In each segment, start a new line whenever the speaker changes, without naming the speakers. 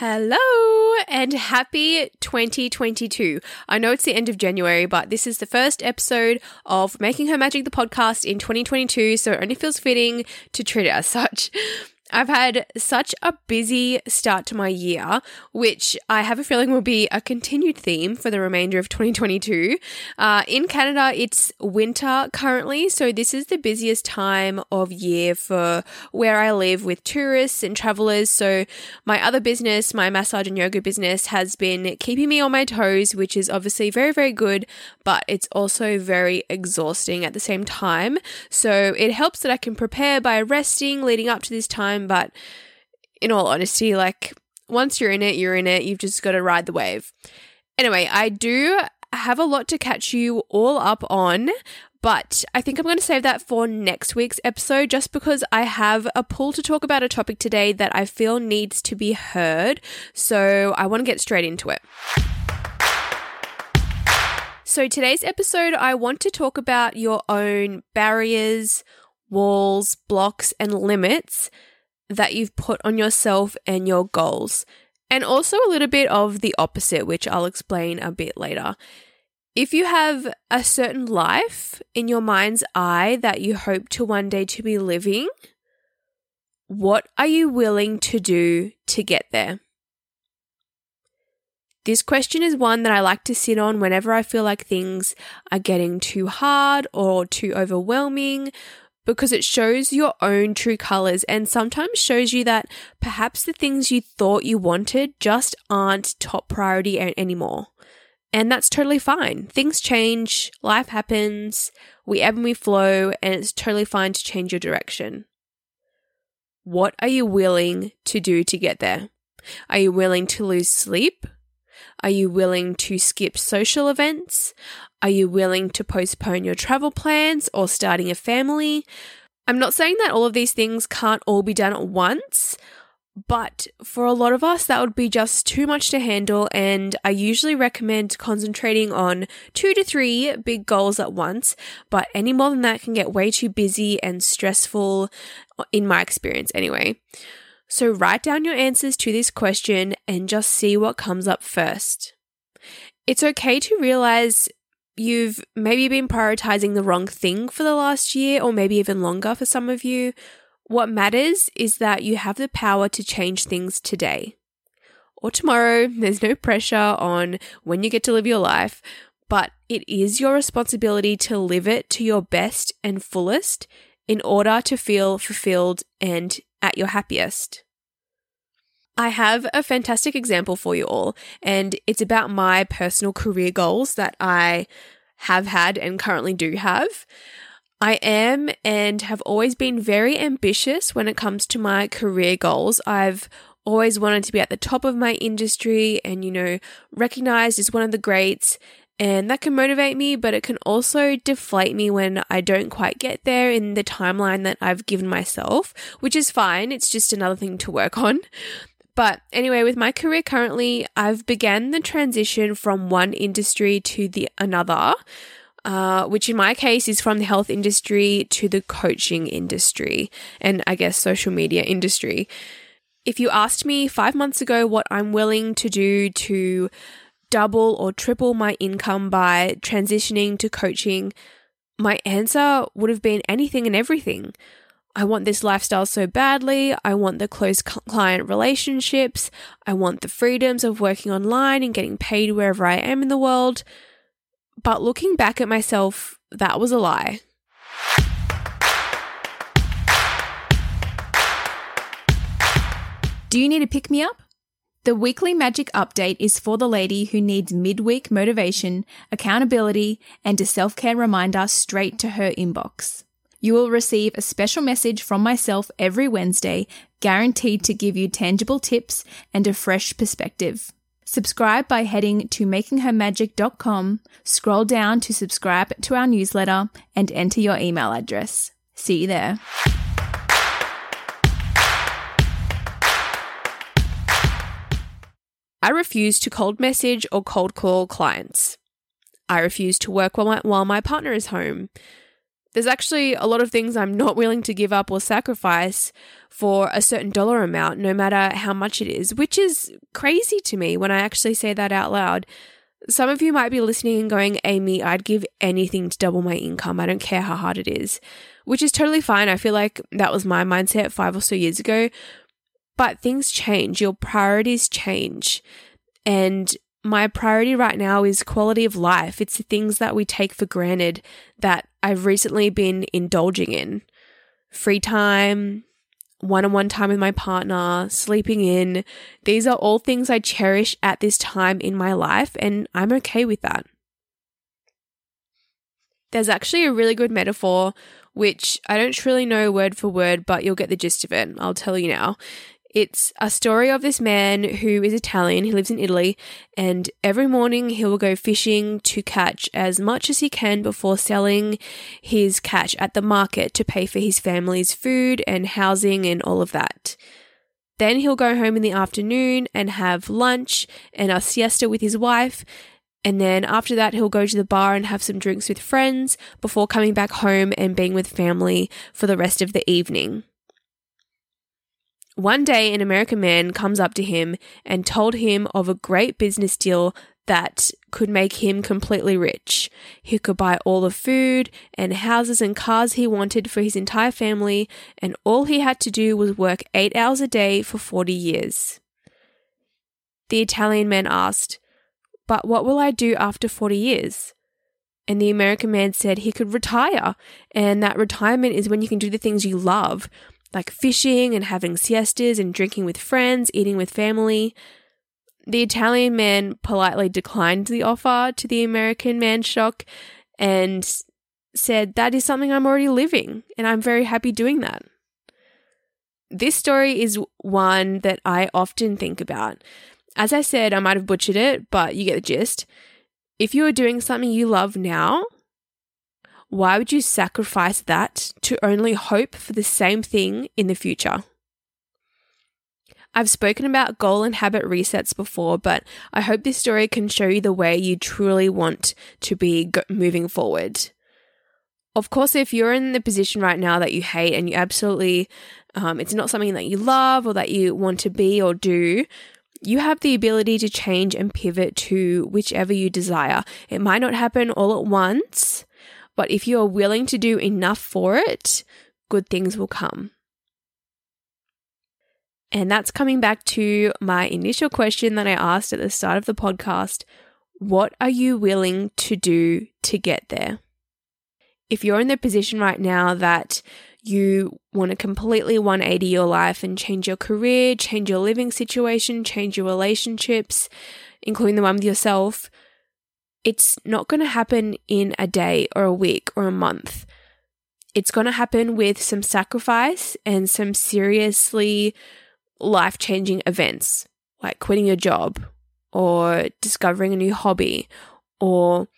Hello and happy 2022. I know it's the end of January, but this is the first episode of Making Her Magic the podcast in 2022, so it only feels fitting to treat it as such. I've had such a busy start to my year, which I have a feeling will be a continued theme for the remainder of 2022. Uh, in Canada, it's winter currently, so this is the busiest time of year for where I live with tourists and travelers. So, my other business, my massage and yoga business, has been keeping me on my toes, which is obviously very, very good, but it's also very exhausting at the same time. So, it helps that I can prepare by resting leading up to this time time, but in all honesty, like once you're in it, you're in it. You've just got to ride the wave. Anyway, I do have a lot to catch you all up on, but I think I'm going to save that for next week's episode just because I have a pull to talk about a topic today that I feel needs to be heard. So I want to get straight into it. So, today's episode, I want to talk about your own barriers, walls, blocks, and limits that you've put on yourself and your goals, and also a little bit of the opposite, which I'll explain a bit later. If you have a certain life in your mind's eye that you hope to one day to be living, what are you willing to do to get there? This question is one that I like to sit on whenever I feel like things are getting too hard or too overwhelming because it shows your own true colors and sometimes shows you that perhaps the things you thought you wanted just aren't top priority anymore. And that's totally fine. Things change, life happens, we ebb and we flow, and it's totally fine to change your direction. What are you willing to do to get there? Are you willing to lose sleep? Are you willing to skip social events? Are you willing to postpone your travel plans or starting a family? I'm not saying that all of these things can't all be done at once, but for a lot of us, that would be just too much to handle. And I usually recommend concentrating on two to three big goals at once. But any more than that can get way too busy and stressful, in my experience, anyway. So write down your answers to this question and just see what comes up first. It's okay to realize you've maybe been prioritizing the wrong thing for the last year or maybe even longer for some of you. What matters is that you have the power to change things today or tomorrow. There's no pressure on when you get to live your life, but it is your responsibility to live it to your best and fullest in order to feel fulfilled and at your happiest. I have a fantastic example for you all, and it's about my personal career goals that I have had and currently do have. I am and have always been very ambitious when it comes to my career goals. I've always wanted to be at the top of my industry and, you know, recognized as one of the greats and that can motivate me, but it can also deflate me when I don't quite get there in the timeline that I've given myself, which is fine. It's just another thing to work on. But anyway, with my career currently, I've began the transition from one industry to the another. Uh, which in my case is from the health industry to the coaching industry and I guess social media industry. If you asked me five months ago what I'm willing to do to double or triple my income by transitioning to coaching, my answer would have been anything and everything. I want this lifestyle so badly. I want the close client relationships. I want the freedoms of working online and getting paid wherever I am in the world. But looking back at myself, that was a lie.
Do you need a pick me up? The weekly magic update is for the lady who needs midweek motivation, accountability, and a self care reminder straight to her inbox. You will receive a special message from myself every Wednesday, guaranteed to give you tangible tips and a fresh perspective. Subscribe by heading to makinghermagic.com, scroll down to subscribe to our newsletter, and enter your email address. See you there.
I refuse to cold message or cold call clients. I refuse to work while my, while my partner is home. There's actually a lot of things I'm not willing to give up or sacrifice for a certain dollar amount, no matter how much it is, which is crazy to me when I actually say that out loud. Some of you might be listening and going, Amy, I'd give anything to double my income. I don't care how hard it is, which is totally fine. I feel like that was my mindset five or so years ago. But things change, your priorities change. And my priority right now is quality of life. It's the things that we take for granted that I've recently been indulging in free time, one on one time with my partner, sleeping in. These are all things I cherish at this time in my life, and I'm okay with that. There's actually a really good metaphor, which I don't truly know word for word, but you'll get the gist of it. I'll tell you now. It's a story of this man who is Italian, he lives in Italy, and every morning he will go fishing to catch as much as he can before selling his catch at the market to pay for his family's food and housing and all of that. Then he'll go home in the afternoon and have lunch and a siesta with his wife. And then after that, he'll go to the bar and have some drinks with friends before coming back home and being with family for the rest of the evening. One day, an American man comes up to him and told him of a great business deal that could make him completely rich. He could buy all the food and houses and cars he wanted for his entire family, and all he had to do was work eight hours a day for 40 years. The Italian man asked, But what will I do after 40 years? And the American man said he could retire, and that retirement is when you can do the things you love like fishing and having siestas and drinking with friends, eating with family. The Italian man politely declined the offer to the American man shock and said, That is something I'm already living, and I'm very happy doing that. This story is one that I often think about. As I said, I might have butchered it, but you get the gist. If you are doing something you love now, why would you sacrifice that to only hope for the same thing in the future? I've spoken about goal and habit resets before, but I hope this story can show you the way you truly want to be moving forward. Of course, if you're in the position right now that you hate and you absolutely, um, it's not something that you love or that you want to be or do, you have the ability to change and pivot to whichever you desire. It might not happen all at once, but if you are willing to do enough for it, good things will come. And that's coming back to my initial question that I asked at the start of the podcast What are you willing to do to get there? If you're in the position right now that you want to completely 180 your life and change your career, change your living situation, change your relationships, including the one with yourself, it's not going to happen in a day or a week or a month. It's going to happen with some sacrifice and some seriously life changing events like quitting your job or discovering a new hobby or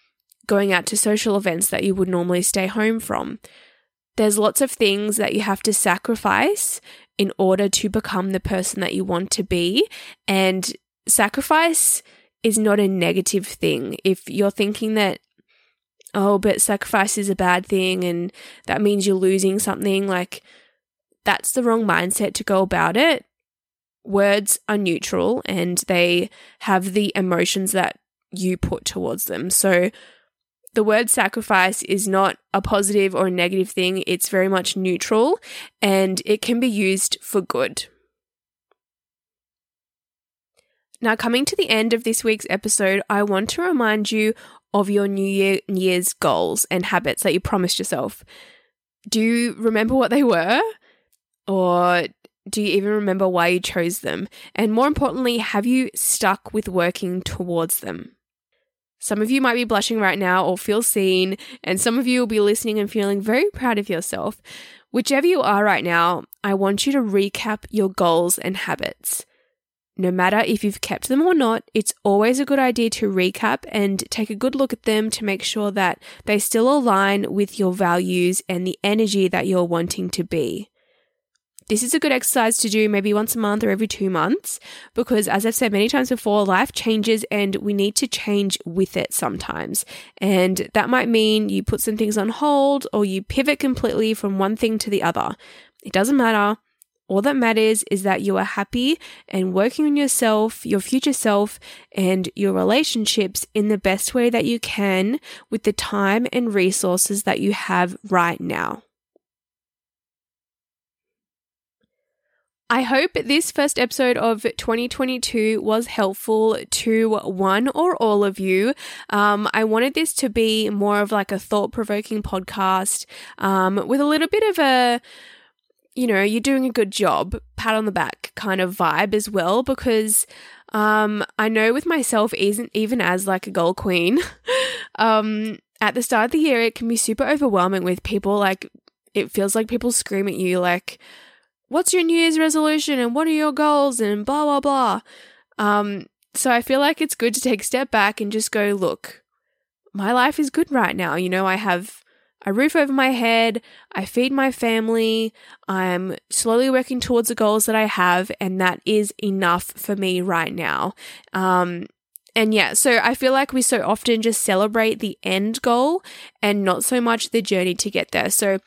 going out to social events that you would normally stay home from. There's lots of things that you have to sacrifice in order to become the person that you want to be. And sacrifice is not a negative thing. If you're thinking that, oh, but sacrifice is a bad thing and that means you're losing something, like that's the wrong mindset to go about it. Words are neutral and they have the emotions that you put towards them. So the word sacrifice is not a positive or a negative thing, it's very much neutral and it can be used for good. Now, coming to the end of this week's episode, I want to remind you of your New Year, Year's goals and habits that you promised yourself. Do you remember what they were? Or do you even remember why you chose them? And more importantly, have you stuck with working towards them? Some of you might be blushing right now or feel seen, and some of you will be listening and feeling very proud of yourself. Whichever you are right now, I want you to recap your goals and habits. No matter if you've kept them or not, it's always a good idea to recap and take a good look at them to make sure that they still align with your values and the energy that you're wanting to be. This is a good exercise to do maybe once a month or every two months because, as I've said many times before, life changes and we need to change with it sometimes. And that might mean you put some things on hold or you pivot completely from one thing to the other. It doesn't matter. All that matters is that you are happy and working on yourself, your future self, and your relationships in the best way that you can with the time and resources that you have right now. I hope this first episode of 2022 was helpful to one or all of you. Um, I wanted this to be more of like a thought provoking podcast um, with a little bit of a you know, you're doing a good job, pat on the back kind of vibe as well, because um, I know with myself, even, even as like a goal queen, um, at the start of the year, it can be super overwhelming with people like, it feels like people scream at you, like, what's your New Year's resolution and what are your goals and blah, blah, blah. Um, so I feel like it's good to take a step back and just go, look, my life is good right now. You know, I have a roof over my head, I feed my family, I'm slowly working towards the goals that I have, and that is enough for me right now. Um, and yeah, so I feel like we so often just celebrate the end goal and not so much the journey to get there. So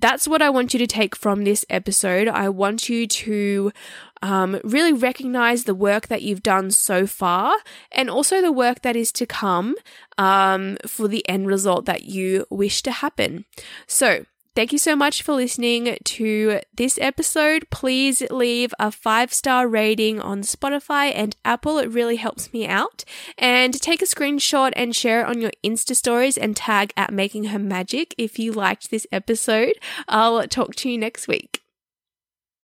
that's what I want you to take from this episode. I want you to um, really recognize the work that you've done so far and also the work that is to come um, for the end result that you wish to happen. So, Thank you so much for listening to this episode. Please leave a five star rating on Spotify and Apple. It really helps me out. And take a screenshot and share it on your Insta stories and tag at Making Her Magic if you liked this episode. I'll talk to you next week.